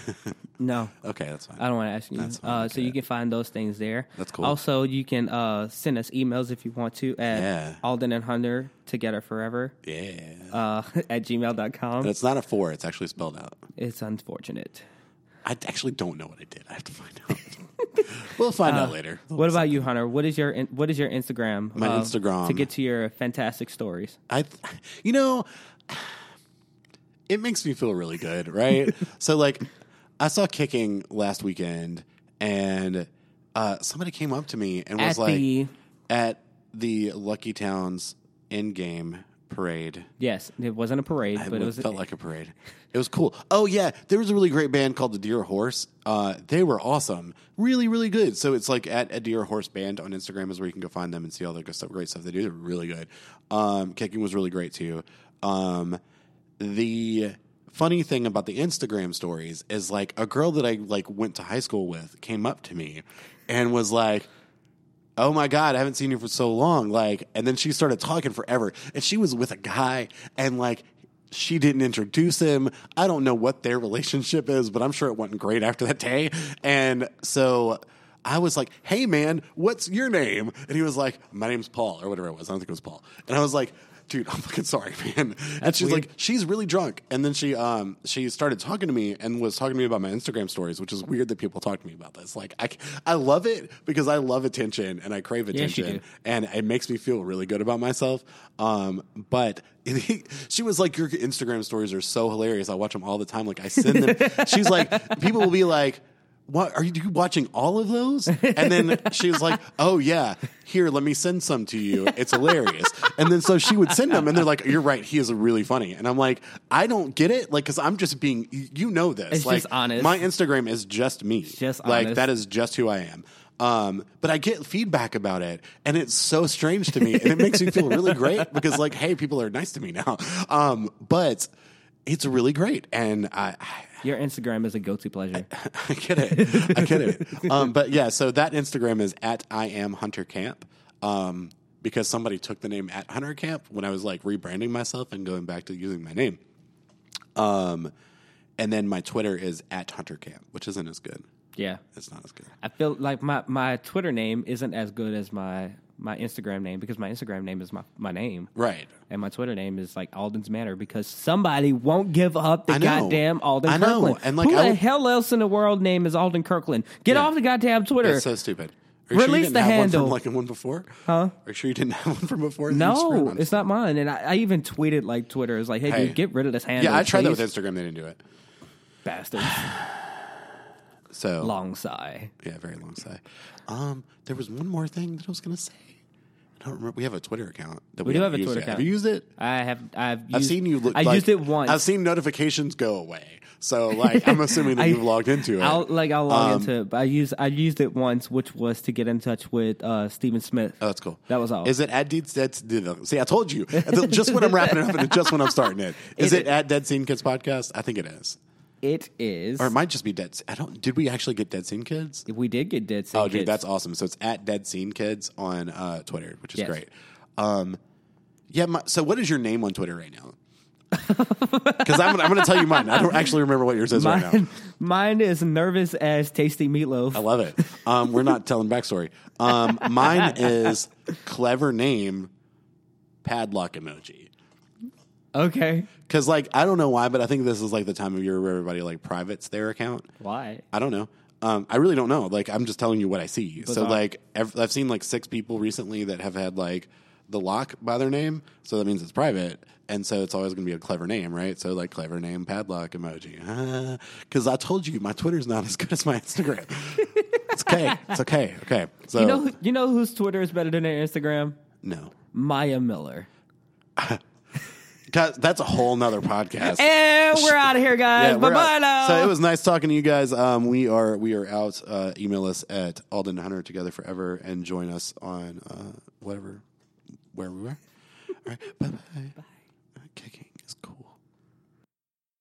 no, Okay, that's fine. I don't want to ask you. That's fine, Uh, so okay. you can find those things there. That's cool. Also, you can uh, send us emails if you want to at Yeah. Alden and Hunter together forever yeah. uh, at gmail.com. That's not a four. It's actually spelled out. It's unfortunate. I actually don't know what I did. I have to find out. we'll find out later. What about you, Hunter? What is your what is your Instagram? My uh, Instagram. to get to your fantastic stories. I, you know, it makes me feel really good, right? so, like, I saw kicking last weekend, and uh, somebody came up to me and was At like, the- at the Lucky Towns in game parade. Yes, it wasn't a parade, It but it was felt like a parade. It was cool. Oh yeah, there was a really great band called the Deer Horse. Uh, they were awesome, really, really good. So it's like at a Deer Horse Band on Instagram is where you can go find them and see all the good stuff, great stuff they do. They're really good. Um, kicking was really great too. Um, the funny thing about the Instagram stories is like a girl that I like went to high school with came up to me and was like, oh my god i haven't seen you for so long like and then she started talking forever. And she was with a guy and like she didn't introduce him. I don't know what their relationship is but i'm sure it wasn't great after that day. And so i was like hey man what's your name? And he was like my name's paul or whatever it was. I don't think it was paul. And i was like dude i'm fucking sorry man. And she's weird. like she's really drunk. And then she um she started talking to me and was talking to me about my instagram stories which is weird that people talk to me about this. Like i i love it because i love attention and i crave attention. and it makes me feel really good about myself. Um but she was like your instagram stories are so hilarious. I watch them all the time. Like i send them. She's like people will be like what are you watching all of those? And then she was like, "Oh yeah, here, let me send some to you. It's hilarious." And then so she would send them, and they're like, "You're right, he is really funny." And I'm like, "I don't get it, like, because I'm just being, you know this, It's like, honest. My Instagram is just me, just like honest. that is just who I am." Um, but I get feedback about it, and it's so strange to me, and it makes me feel really great because, like, hey, people are nice to me now. Um, but it's really great, and I, your Instagram is a guilty pleasure. I get it. I get it. Um, but yeah, so that Instagram is at I am Hunter Camp. Um, because somebody took the name at Hunter Camp when I was like rebranding myself and going back to using my name. Um, and then my Twitter is at Hunter Camp, which isn't as good. Yeah. It's not as good. I feel like my, my Twitter name isn't as good as my, my Instagram name because my Instagram name is my, my name. Right. And my Twitter name is like Alden's Manor because somebody won't give up the goddamn Alden I know. Kirkland. And, like, Who I the would- hell else in the world name is Alden Kirkland? Get Yeah. off the goddamn Twitter. It's so stupid. Are you sure you Release didn't the have one handle. from like one before? Huh? Are you sure you didn't have one from before? No, it's not mine. And I, I even tweeted like Twitter. is like, hey, Hey. dude, get rid of this handle. Yeah, I tried that with please. Instagram. They didn't do it. Bastards. So Long sigh. yeah, very long sigh. Um, there was one more thing that I was going to say. I don't remember. We have a Twitter account. That We do haven't have a Twitter yet. account. Have you used it? I have. I've. Used, I've seen you. Look, I like- used it once. I've seen notifications go away. So like, I'm assuming that I- you've logged into it. I'll like I'll log Um, into it. But I used I used it once, which was to get in touch with uh, Stephen Smith. Oh, that's cool. That was all. Is it at Deeds Dead? See, I told you. Just when I'm wrapping it up and just when I'm starting it. Is Is it it- at Dead Scene Kids Podcast? I think it is. It is. Or it might just be Dead. I don't. Did we actually get Dead Scene Kids? we did get dead. Scene. Oh, dude, that's awesome. So it's at Dead Scene Kids on uh, Twitter, which is Yes. great. Um, yeah. My, so what is your name on Twitter right now? Because I'm, I'm going to tell you mine. I don't actually remember what yours is right now. mine. Mine is nervous as tasty meatloaf. I love it. Um, we're not telling backstory. Um, mine is clever name padlock emoji. Okay. Because like I don't know why, but I think this is like the time of year where everybody like privates their account. Why? I don't know. Um, I really don't know. Like I'm just telling you what I see. So like I've, I've seen like six people recently that have had like the lock by their name, so that means it's private, and so it's always going to be a clever name, right? So like clever name padlock emoji. Because I told you my Twitter's not as good as my Instagram. it's okay. It's okay. Okay. So You know. You know whose Twitter is better than their Instagram? no. Maya Miller. That's a whole nother podcast. And we're out of here, guys. we're bye bye now. So it was nice talking to you guys. Um, we are we are out. Uh, email us at Alden Hunter Together Forever and join us on uh, whatever where we were. All right, bye bye. Bye.